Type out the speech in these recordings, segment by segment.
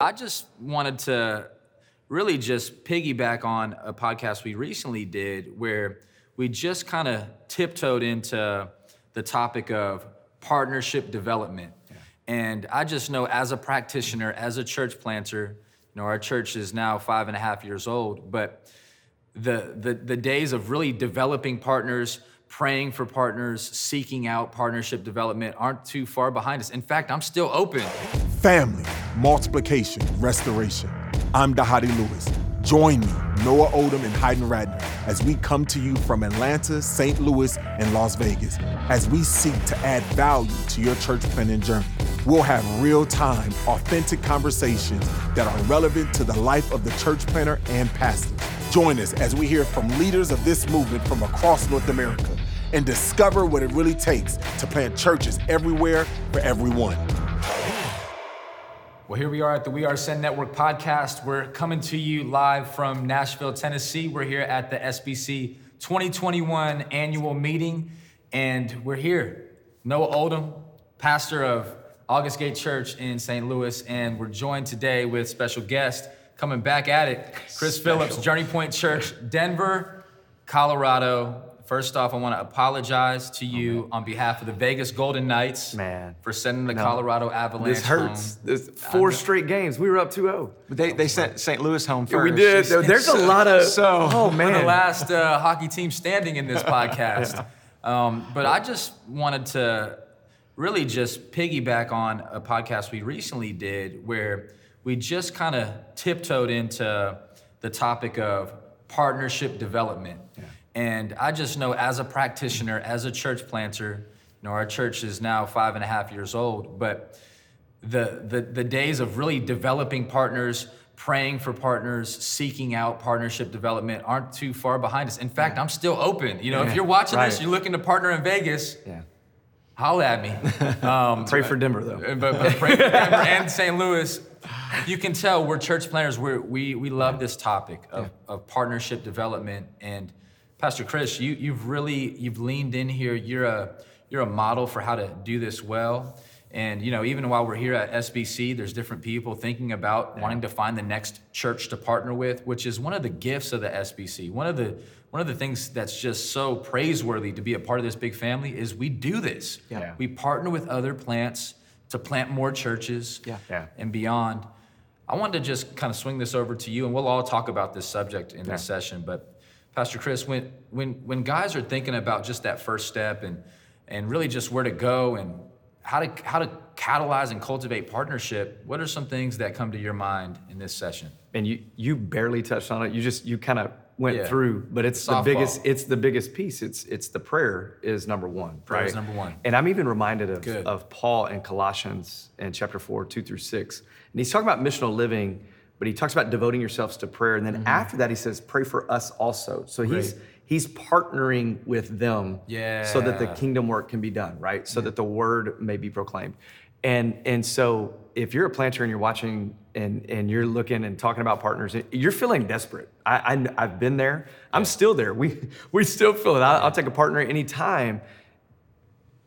I just wanted to really just piggyback on a podcast we recently did where we just kind of tiptoed into the topic of partnership development. And I just know as a practitioner, as a church planter, you know, our church is now five and a half years old, but the, the, the days of really developing partners, praying for partners, seeking out partnership development aren't too far behind us. In fact, I'm still open. Family, multiplication, restoration. I'm Dhati Lewis. Join me, Noah Oldham and Hayden Radner, as we come to you from Atlanta, St. Louis, and Las Vegas, as we seek to add value to your church planting journey. We'll have real time, authentic conversations that are relevant to the life of the church planter and pastor. Join us as we hear from leaders of this movement from across North America and discover what it really takes to plant churches everywhere for everyone. Well, here we are at the We Are Send Network podcast. We're coming to you live from Nashville, Tennessee. We're here at the SBC 2021 annual meeting, and we're here. Noah Oldham, pastor of August Gate Church in St. Louis, and we're joined today with special guest coming back at it, Chris Phillips, Journey Point Church, Denver, Colorado. First off, I want to apologize to you on behalf of the Vegas Golden Knights Man. for sending the No. Colorado Avalanche This hurts. home. This four straight games. We were up 2-0. But they, they sent St. Louis home Yeah, we did. There's a lot of. so- oh We're the last uh, hockey team standing in this podcast. um, but I just wanted to really just piggyback on a podcast we recently did where we just kind of tiptoed into the topic of partnership development. And I just know as a practitioner, as a church planter, you know, our church is now five and a half years old, but the, the, the days of really developing partners, praying for partners, seeking out partnership development aren't too far behind us. In fact, I'm still open. You know, if you're watching this, you're looking to partner in Vegas, Yeah. holla at me. Um, Pray for Denver though. but, but pray for Denver and St. Louis. You can tell we're church planters. We're, we we love this topic of, of partnership development. And Pastor Chris, you you've really you've leaned in here. You're a you're a model for how to do this well. And you know, even while we're here at SBC, there's different people thinking about wanting to find the next church to partner with, which is one of the gifts of the SBC. One of the one of the things that's just so praiseworthy to be a part of this big family is we do this. Yeah. We partner with other plants to plant more churches Yeah. Yeah. and beyond. I wanted to just kind of swing this over to you, and we'll all talk about this subject in this session. But Pastor Chris, when when when guys are thinking about just that first step and and really just where to go and how to how to catalyze and cultivate partnership, what are some things that come to your mind in this session? And you you barely touched on it. You just you kind of went Yeah. through, but it's Softball. the biggest. It's the biggest piece. It's it's the prayer is number one. Prayer is number one. And I'm even reminded of Good. of Paul in Colossians in chapter four, two through six, and he's talking about missional living, but he talks about devoting yourselves to prayer, and then Mm-hmm. after that he says, "Pray for us also." So he's Great. he's partnering with them, so that the kingdom work can be done, right? So that the word may be proclaimed. And and so if you're a planter and you're watching and and you're looking and talking about partners, you're feeling desperate. I, I have been there. I'm still there. We we still feel it. I'll, I'll take a partner anytime.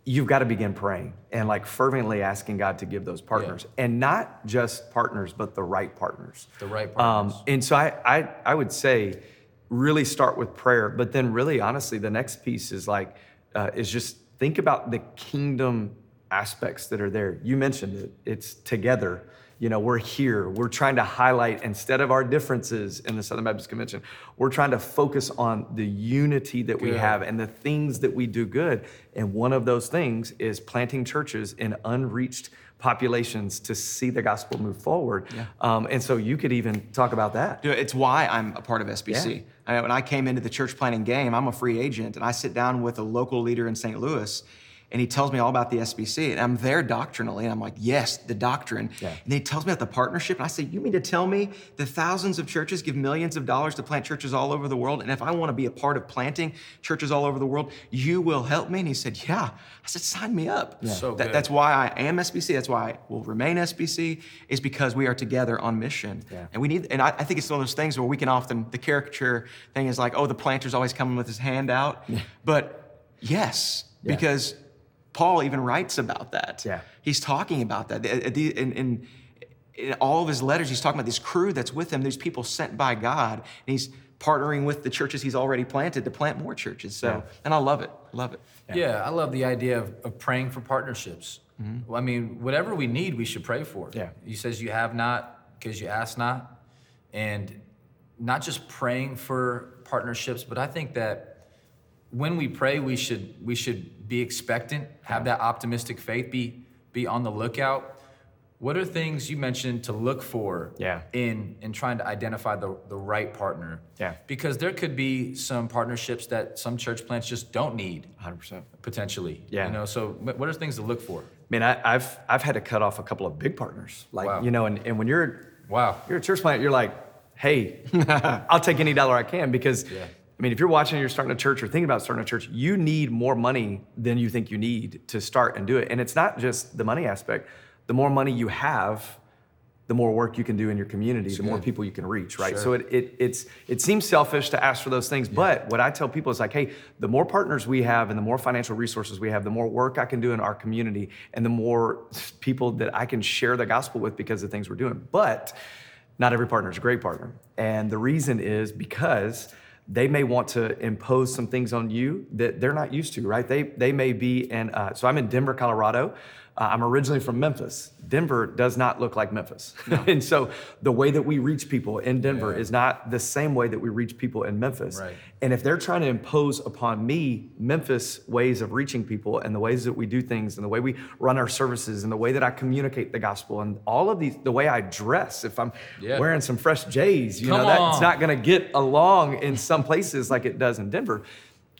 You've got to begin praying and like fervently asking God to give those partners, and not just partners, but the right partners. The right Um, partners. and so I, I, I would say, really start with prayer, but then really honestly, the next piece is like, uh, is just think about the kingdom aspects that are there. You mentioned it. It's together. You know, we're here. We're trying to highlight instead of our differences in the Southern Baptist Convention, we're trying to focus on the unity that we have and the things that we do good. And one of those things is planting churches in unreached populations to see the gospel move forward. Um, and so you could even talk about that. Dude, It's why I'm a part of SBC. I when I came into the church planting game, I'm a free agent, and I sit down with a local leader in St. Louis, and he tells me all about the SBC, and I'm there doctrinally, and I'm like, yes, the doctrine. Yeah. And then he tells me about the partnership, and I say, you mean to tell me the thousands of churches give millions of dollars to plant churches all over the world, and if I want to be a part of planting churches all over the world, you will help me? And he said, yeah. I said, sign me up. So That- good. that's why I am SBC. That's why I will remain SBC. Is because we are together on mission. Yeah. And we need. And I, I think it's one of those things where we can often the caricature thing is like, oh, the planter's always coming with his hand out. But yes, Yeah. because Paul even writes about that. Yeah. He's talking about that. And, and in all of his letters, he's talking about this crew that's with him, these people sent by God, and he's partnering with the churches he's already planted to plant more churches. So, and I love it. Love it. Yeah. I love the idea of, of praying for partnerships. Well, I mean, whatever we need, we should pray for. Yeah. He says you have not because you ask not. And not just praying for partnerships, but I think that when we pray, we should we should be expectant, have that optimistic faith, be be on the lookout. What are things you mentioned to look for Yeah. in in trying to identify the, the right partner? Yeah. Because there could be some partnerships that some church plants just don't need 100%. potentially. Yeah. You know, so what are things to look for? I mean, I, I've I've had to cut off a couple of big partners. Like Wow. you know, and, and when you're Wow. you're a church plant, you're like, hey, I'll take any dollar I can because Yeah. I mean, if you're watching, and you're starting a church or thinking about starting a church, you need more money than you think you need to start and do it. And it's not just the money aspect. The more money you have, the more work you can do in your community, the more people you can reach, right? Sure. So it, it it's it seems selfish to ask for those things, but what I tell people is like, hey, the more partners we have and the more financial resources we have, the more work I can do in our community and the more people that I can share the gospel with because of things we're doing. But not every partner is a great partner. And the reason is because they may want to impose some things on you that they're not used to, right? They, they may be in, uh, so I'm in Denver, Colorado. Uh, I'm originally from Memphis. Denver does not look like Memphis. and so the way that we reach people in Denver is not the same way that we reach people in Memphis. Right. And if they're trying to impose upon me Memphis ways of reaching people and the ways that we do things and the way we run our services and the way that I communicate the gospel and all of these, the way I dress, if I'm Yeah. wearing some fresh J's, you Come know, that's on. not going to get along in some places like it does in Denver.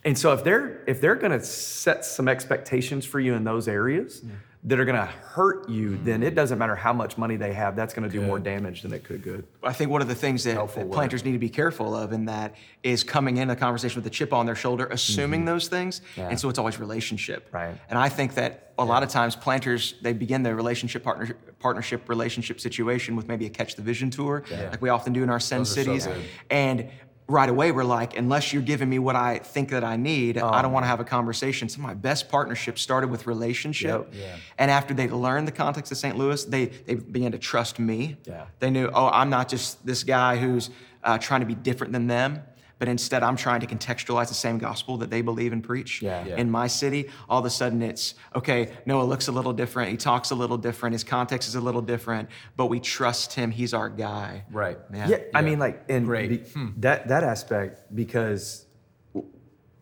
And so if they're if they're going to set some expectations for you in those areas that are going to hurt you, then it doesn't matter how much money they have. That's going to do more damage than it could good. I think one of the things that, Helpful that word. planters need to be careful of in that is coming in a conversation with a chip on their shoulder, assuming mm-hmm. those things. And so it's always relationship. Right. And I think that a lot of times planters, they begin their relationship partner, partnership relationship situation with maybe a catch the vision tour, like we often do in our send are so cities. and right away we're like, unless you're giving me what I think that I need, I Oh, don't want to have a conversation. So my best partnerships started with relationship. Yep. Yeah. And after they learned the context of St. Louis, they, they began to trust me. Yeah. They knew, oh, I'm not just this guy who's uh, trying to be different than them, but instead I'm trying to contextualize the same gospel that they believe and preach Yeah. Yeah. in my city. All of a sudden it's, okay, Noah looks a little different. He talks a little different. His context is a little different, but we trust him. He's our guy. Right. Yeah. Yeah, I mean, like, and Great. be- hmm. that that aspect because w-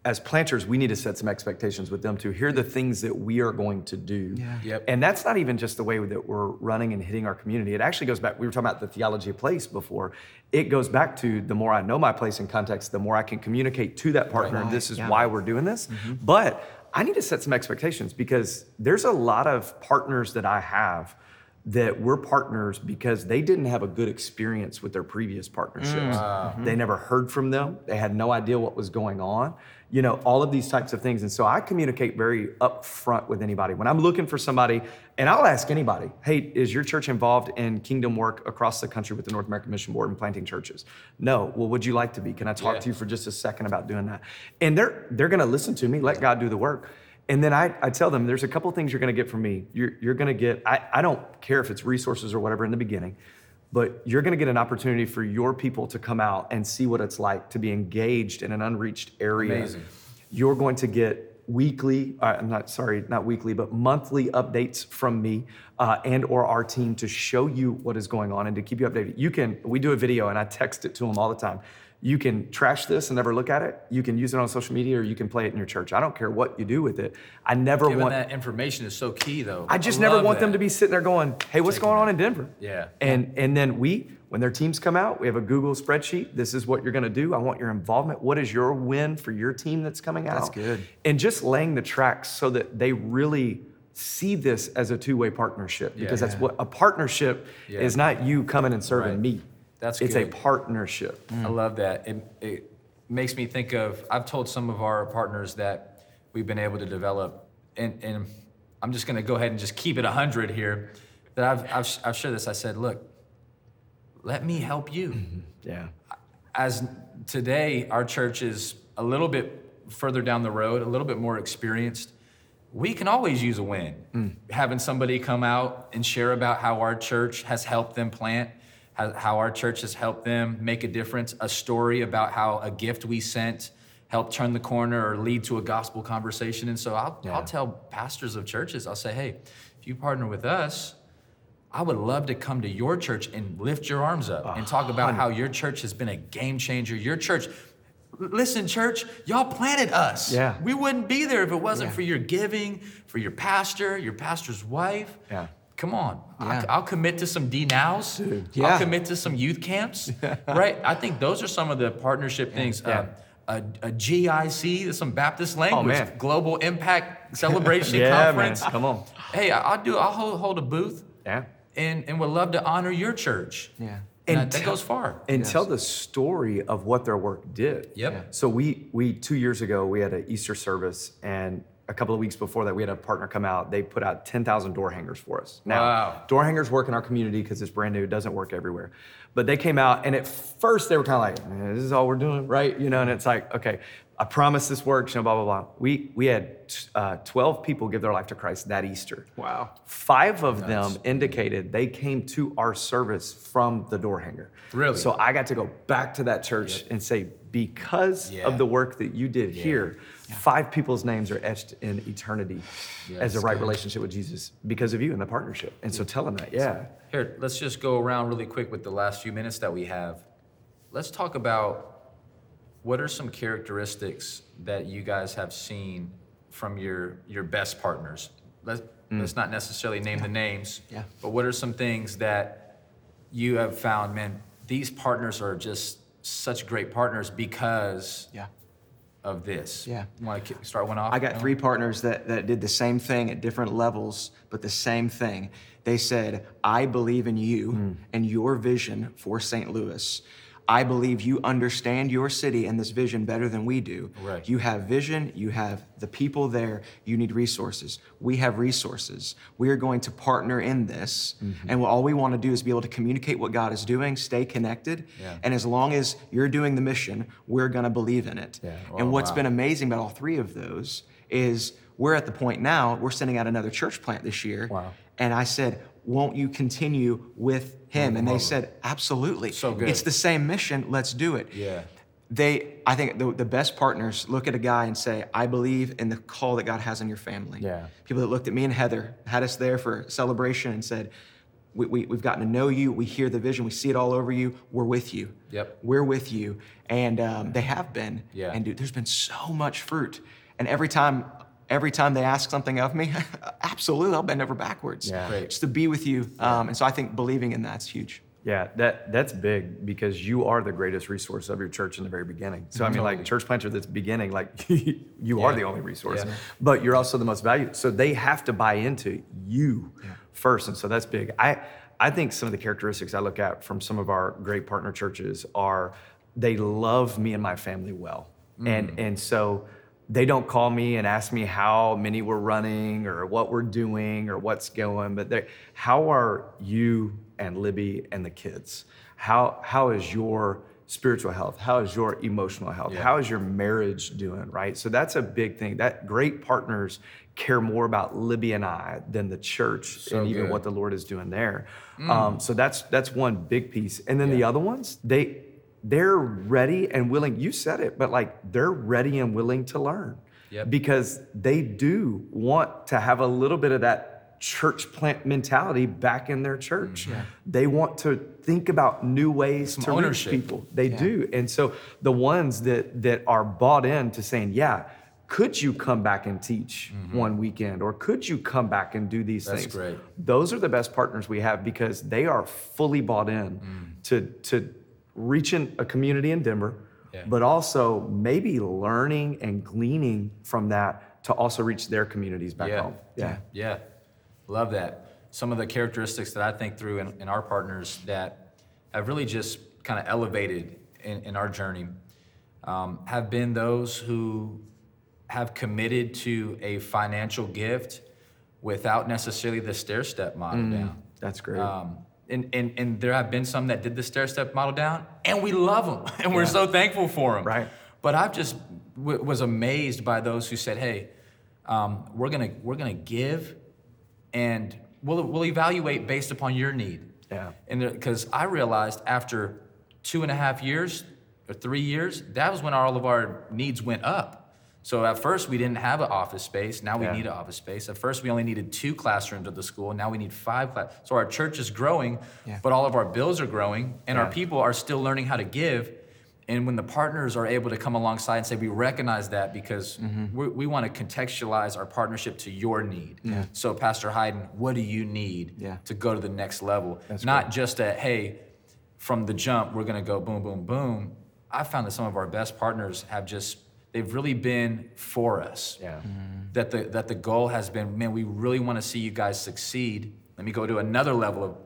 as planters, we need to set some expectations with them too. Here are the things that we are going to do. Yeah. Yep. And that's not even just the way that we're running and hitting our community. It actually goes back. We were talking about the theology of place before. It goes back to the more I know my place in context, the more I can communicate to that partner. Right. This is Yeah. why we're doing this. Mm-hmm. But I need to set some expectations because there's a lot of partners that I have that we're partners because they didn't have a good experience with their previous partnerships. Mm. They never heard from them. They had no idea what was going on. You know, all of these types of things. And so I communicate very upfront with anybody. When I'm looking for somebody, and I'll ask anybody, hey, is your church involved in kingdom work across the country with the North American Mission Board and planting churches? No. Well, would you like to be? Can I talk Yeah. to you for just a second about doing that? And they're they're gonna listen to me, let God do the work. And then I, I tell them there's a couple things you're gonna get from me. You're, you're gonna get, I, I don't care if it's resources or whatever in the beginning, but you're gonna get an opportunity for your people to come out and see what it's like to be engaged in an unreached area. Amazing. You're going to get weekly, uh, I'm not sorry, not weekly, but monthly updates from me uh, and or our team to show you what is going on and to keep you updated. You can, we do a video and I text it to them all the time. You can trash this and never look at it. You can use it on social media or you can play it in your church. I don't care what you do with it. I never Giving want that information is so key, though. I just never love want them to be sitting there going, "Hey, what's going on in Denver?" Yeah. And and then we, when their teams come out, we have a Google spreadsheet. This is what you're going to do. I want your involvement. What is your win for your team that's coming out? That's good. And just laying the tracks so that they really see this as a two-way partnership because that's Yeah. what a partnership Yeah. is not you coming and serving Right. me. That's it's a good. partnership. Mm. I love that. It, it makes me think of, I've told some of our partners that we've been able to develop, and, and I'm just gonna go ahead and just keep it 100 here, that I've, I've, I've shared this. I said, look, let me help you. Mm-hmm. Yeah. As today, our church is a little bit further down the road, a little bit more experienced. we can always use a win. Mm. Having somebody come out and share about how our church has helped them plant, how, how our church has helped them make a difference, a story about how a gift we sent helped turn the corner or lead to a gospel conversation. And so I'll, I'll tell pastors of churches, I'll say, hey, if you partner with us, I would love to come to your church and lift your arms up and talk about how your church has been a game changer. Your church, listen, church, y'all planted us. Yeah. We wouldn't be there if it wasn't Yeah. for your giving, for your pastor, your pastor's wife. Yeah. Come on. Yeah. I, will commit to some D nows. Yeah. I'll commit to some youth camps. right? I think those are some of the partnership things. Yeah. Uh, a, a GIC, some Baptist language, man. Global Impact Celebration Yeah, man. Conference. Come on. Hey, I- I'll do. I'll hold, hold a booth Yeah. and, and would love to honor your church. Yeah. And, And that, that goes far. and tell the story of what their work did. Yep. Yeah. So we we two years ago we had an Easter service, and a couple of weeks before that we had a partner come out. They put out ten thousand door hangers for us. Now Wow. door hangers work in our community because it's brand new. It doesn't work everywhere. But they came out, and at first they were kind of like, "Eh, "This is all we're doing, right?" You know, and it's like, okay. I promise this works, you know, blah, blah, blah. We, we had uh, 12 people give their life to Christ that Easter. Wow. Five of them indicated they came to our service from the door hanger. Really? So I got to go back to that church and say, because Yeah. of the work that you did here, five people's names are etched in eternity as a right good. relationship with Jesus because of you and the partnership. And so tell them that, yeah. Here, let's just go around really quick with the last few minutes that we have. Let's talk about what are some characteristics that you guys have seen from your your best partners. Let's mm. let's not necessarily name the names. Yeah. But what are some things that you have found, man, these partners are just such great partners because Yeah. Of this. Yeah. Want to start one off? I got three partners that, that did the same thing at different levels, but the same thing. They said, I believe in you hmm. and your vision for St. Louis. I believe you understand your city and this vision better than we do. Right. You have vision, you have the people there, you need resources. We have resources. We are going to partner in this, mm-hmm. and all we want to do is be able to communicate what God is doing, stay connected, Yeah. and as long as you're doing the mission, we're going to believe in it. Yeah. And Oh, what's wow. been amazing about all three of those is we're at the point now, we're sending out another church plant this year. Wow. And I said, won't you continue with him? And they said, absolutely. So good. It's the same mission, let's do it. Yeah. They, I think the, the best partners look at a guy and say, I believe in the call that God has on your family. Yeah. People that looked at me and Heather, had us there for celebration and said, we, we, we've gotten to know you. We hear the vision. We see it all over you. We're with you. Yep. We're with you. And um, they have been. Yeah. And dude, there's been so much fruit. And every time, every time they ask something of me, absolutely, I'll bend over backwards. Yeah. Great. Just to be with you. Um, and so I think believing in that's huge. Yeah, that that's big because you are the greatest resource of your church in the very beginning. So I mean, like church planter that's beginning, like you are the only resource, Yeah. but you're also the most valued. So they have to buy into you first, and so that's big. I I think some of the characteristics I look at from some of our great partner churches are they love me and my family well, and and so they don't call me and ask me how many we're running or what we're doing or what's going, but they how are you and Libby and the kids? How how is your spiritual health? How is your emotional health? Yeah. How is your marriage doing? Right. So that's a big thing. That great partners care more about Libby and I than the church So and even good. what the Lord is doing there. Um, so that's that's one big piece. And then the other ones, they they're ready and willing. You said it, but like they're ready and willing to learn Yep. because they do want to have a little bit of that church plant mentality back in their church. They want to think about new ways Some to ownership. reach people. They do. And so the ones that that are bought in to saying, yeah, could you come back and teach one weekend or could you come back and do these Mm-hmm. That's things? great. Those are the best partners we have because they are fully bought in Mm. to to reaching a community in Denver, Yeah. but also maybe learning and gleaning from that to also reach their communities back Yeah. home. Yeah. Yeah, love that. Some of the characteristics that I think through in, in our partners that have really just kind of elevated in, in our journey um, have been those who have committed to a financial gift without necessarily the stair step model Mm. down. That's great. Um, and, and, and there have been some that did the stair step model down, and we love them, and we're so thankful for them. Right. But I've just w- was amazed by those who said, "Hey, um, we're gonna we're gonna give, and we'll we'll evaluate based upon your need. Yeah. And because I realized after two and a half years or three years, that was when all of our needs went up. So at first we didn't have an office space. Now we Yeah. need an office space. At first we only needed two classrooms at the school. Now we need five class. So our church is growing, Yeah. but all of our bills are growing, and our people are still learning how to give. And when the partners are able to come alongside and say, we recognize that because Mm-hmm. we, we want to contextualize our partnership to your need. So, Pastor Hayden, what do you need Yeah. to go to the next level? Not just a, hey, from the jump, we're going to go boom, boom, boom. I found that some of our best partners have just, they've really been for us. Yeah. Mm-hmm. That the, that the goal has been, man, we really want to see you guys succeed. Let me go to another level of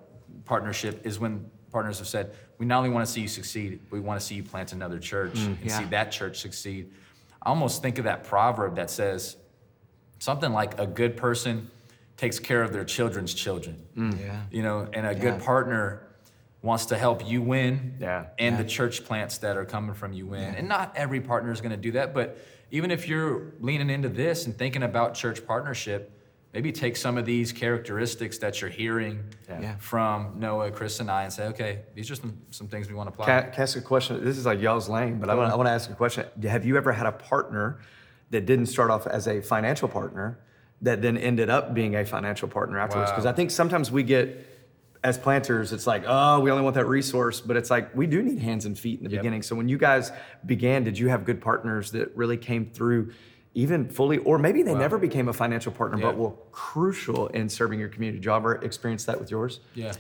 partnership is when partners have said, we not only want to see you succeed, we want to see you plant another church mm, and yeah. see that church succeed. I almost think of that proverb that says something like a good person takes care of their children's children. Mm. Yeah. You know, and a Yeah. good partner wants to help you win Yeah. and the church plants that are coming from you win. And not every partner is going to do that, but even if you're leaning into this and thinking about church partnership, maybe take some of these characteristics that you're hearing Yeah. from Noah, Chris, and I and say, okay, these are some, some things we want to apply. Can I, can I ask a question? This is like y'all's lane, but I want, I want to ask a question. Have you ever had a partner that didn't start off as a financial partner that then ended up being a financial partner afterwards? Because Wow. I think sometimes we get, as planters, it's like, oh, we only want that resource, but it's like we do need hands and feet in the Yep. beginning. So when you guys began, did you have good partners that really came through? Even fully, or maybe they never became a financial partner, but were crucial in serving your community. Did you ever experience that with yours? Yeah.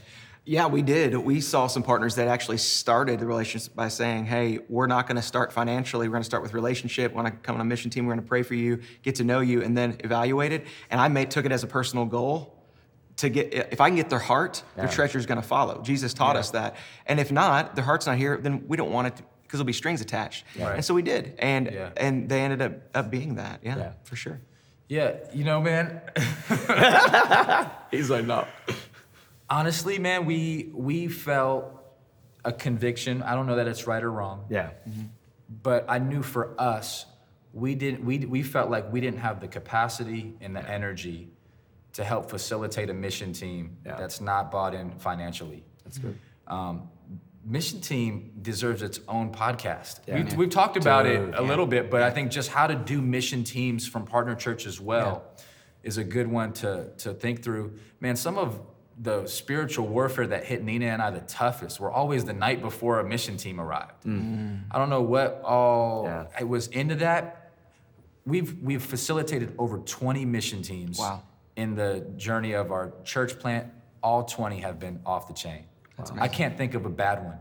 Yeah, we did. We saw some partners that actually started the relationship by saying, "Hey, we're not going to start financially. We're going to start with relationship. We're going to come on a mission team. We're going to pray for you, get to know you, and then evaluate it." And I made took it as a personal goal to get. If I can get their heart, their Yeah. treasure is going to follow. Jesus taught us that. And if not, their heart's not here, then we don't want it because there'll be strings attached. Right. And so we did, and Yeah. and they ended up, up being that. Yeah, Yeah. for sure. Yeah, you know, man, He's like, no. honestly, man, we we felt a conviction. I don't know that it's right or wrong. Yeah. Mm-hmm. but I knew for us, we didn't we we felt like we didn't have the capacity and the energy to help facilitate a mission team Yeah. that's not bought in financially. That's good. Um, mission team deserves its own podcast. Yeah. We, we've talked about Dude, it a little bit, but I think just how to do mission teams from partner church as well is a good one to to think through. Man, some of the spiritual warfare that hit Nina and I the toughest were always the night before a mission team arrived. I don't know what all Yeah. it was into that. We've we've facilitated over 20 mission teams Wow. In the journey of our church plant. All 20 have been off the chain. I can't think of a bad one.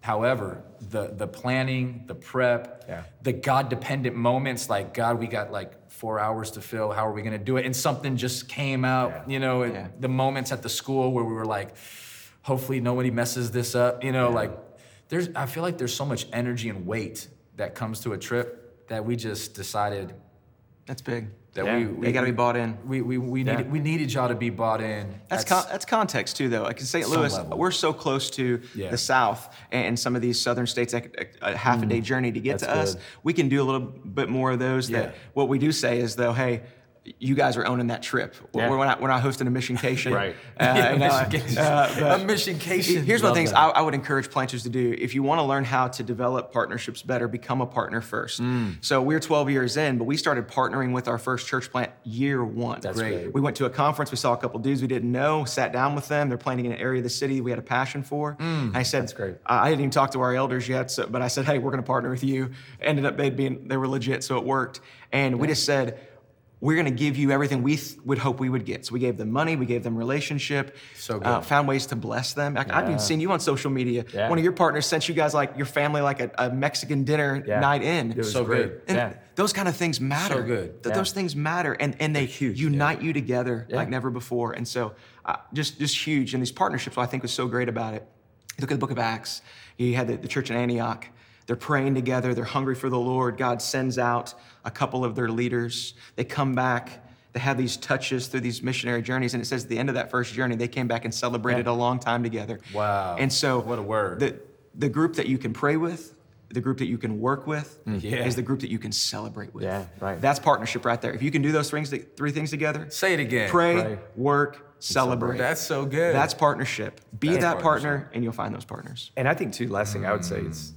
However, the the planning, the prep, Yeah. the God dependent moments, like God, we got like four hours to fill. How are we going to do it? And something just came out. Yeah. You know, Yeah. the moments at the school where we were like, hopefully nobody messes this up. You know, like there's. I feel like there's so much energy and weight that comes to a trip that we just decided That's big. That Yeah. we, They got to be bought in. We we, we Yeah. needed we needed y'all to be bought in. That's con- that's context too, though. Like in St. Louis, level. we're so close to Yeah. the South and some of these southern states, like a, uh, a half a mm-hmm. day journey to get That's to us. We can do a little bit more of those. Yeah. That what we do say is though, hey. You guys are owning that trip. We're, Yeah. we're not we're not hosting a missioncation. Right. Uh, Yeah, know, missioncation. uh, A missioncation. Here's one of the things. I, I would encourage planters to do. If you want to learn how to develop partnerships better, become a partner first. Mm. So we're 12 years in, but we started partnering with our first church plant year one. That's Great. great. We went to a conference. We saw a couple dudes we didn't know. Sat down with them. They're planting in an area of the city we had a passion for. I said, That's great. I I didn't even talk to our elders yet, so, but I said, "Hey, we're going to partner with you." Ended up they being they were legit, so it worked. And we just said, "We're going to give you everything we th- would hope we would get." So we gave them money. We gave them relationship. So Uh, found ways to bless them. Like, I've even seen you on social media. Yeah. One of your partners sent you guys like your family like a, a Mexican dinner Yeah. night in. It was So great. good. And yeah. those kind of things matter. So good. Th- Yeah. Those things matter, and, and they huge, unite you together Yeah. like never before. And so, uh, just just huge. And these partnerships, what I think was so great about it. Look at the Book of Acts. You had the, the church in Antioch. They're praying together. They're hungry for the Lord. God sends out a couple of their leaders. They come back. They have these touches through these missionary journeys, and it says at the end of that first journey, they came back and celebrated a long time together. Wow. And so, What a word. The the group that you can pray with, the group that you can work with, mm. Yeah. is the group that you can celebrate with. Yeah, right. That's partnership right there. If you can do those things, three things together, Say it again. pray, Pray. work, celebrate. That's so good. That's partnership. Be That's that partner, and you'll find those partners. And I think too, last thing I would say is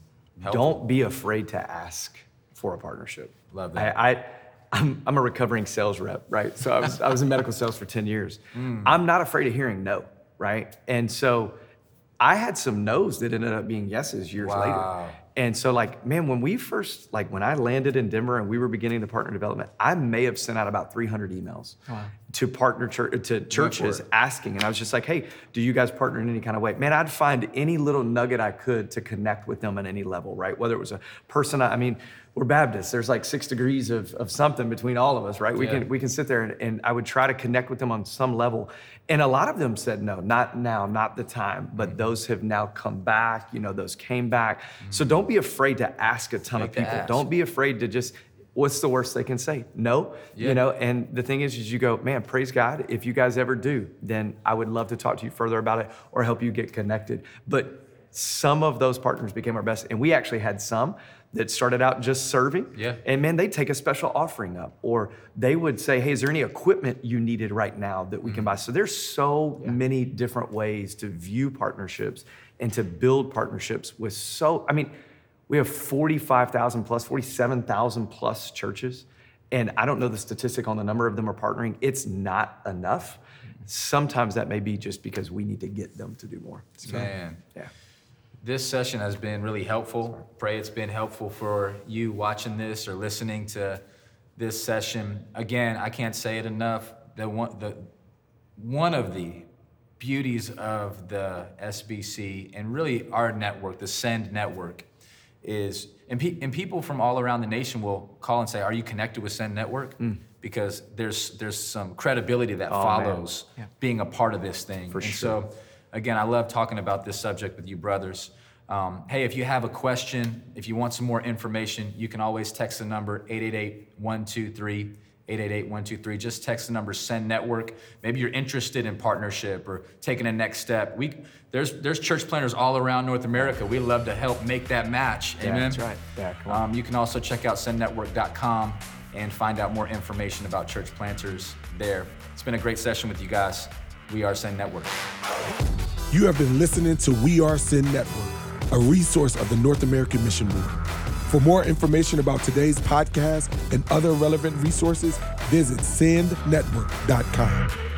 Don't be afraid to ask for a partnership. Love that. I, I I'm, I'm a recovering sales rep, right? So I was I was in medical sales for 10 years. Mm. I'm not afraid of hearing no, right? And so I had some no's that ended up being yeses years Wow. later. And so like, man, when we first like when I landed in Denver and we were beginning the partner development, I may have sent out about 300 emails to partner church uh, to churches asking. And I was just like, hey, do you guys partner in any kind of way? Man, I'd find any little nugget I could to connect with them at any level, right? Whether it was a person, I I mean, we're Baptists. There's like six degrees of, of something between all of us, right? We Yeah. can we can sit there and, and I would try to connect with them on some level. And a lot of them said no, not now, not the time. Mm-hmm. But those have now come back, you know, those came back. So don't be afraid to ask a ton Make of people. Don't be afraid to just what's the worst they can say? No. Yeah. You know, and the thing is, is you go, man, praise God. If you guys ever do, then I would love to talk to you further about it or help you get connected. But some of those partners became our best. And we actually had some that started out just serving. Yeah. And man, they'd take a special offering up, or they would say, hey, is there any equipment you needed right now that we can mm-hmm. buy? So there's so many different ways to view partnerships and to build partnerships with so, I mean, we have 45,000 plus, 47,000 plus churches. And I don't know the statistic on the number of them are partnering. It's not enough. Mm-hmm. Sometimes that may be just because we need to get them to do more. So, Man. yeah. This session has been really helpful. Pray it's been helpful for you watching this or listening to this session. Again, I can't say it enough. The one, the, one of the beauties of the SBC and really our network, the Send Network, is and, pe- and people from all around the nation will call and say, "Are you connected with Send Network?" Because there's there's some credibility that Mm. Oh, follows being a part of this thing. For and sure. so, again, I love talking about this subject with you, brothers. Um, hey, if you have a question, if you want some more information, you can always text the number 888 123 888 123. Just text the number Send Network. Maybe you're interested in partnership or taking a next step. We, there's, there's church planters all around North America. We love to help make that match. Yeah, Amen. that's right. Yeah. Um, you can also check out sendnetwork.com and find out more information about church planters there. It's been a great session with you guys. We are Send Network. You have been listening to We Are Send Network, a resource of the North American Mission Board. For more information about today's podcast and other relevant resources, visit sendnetwork.com.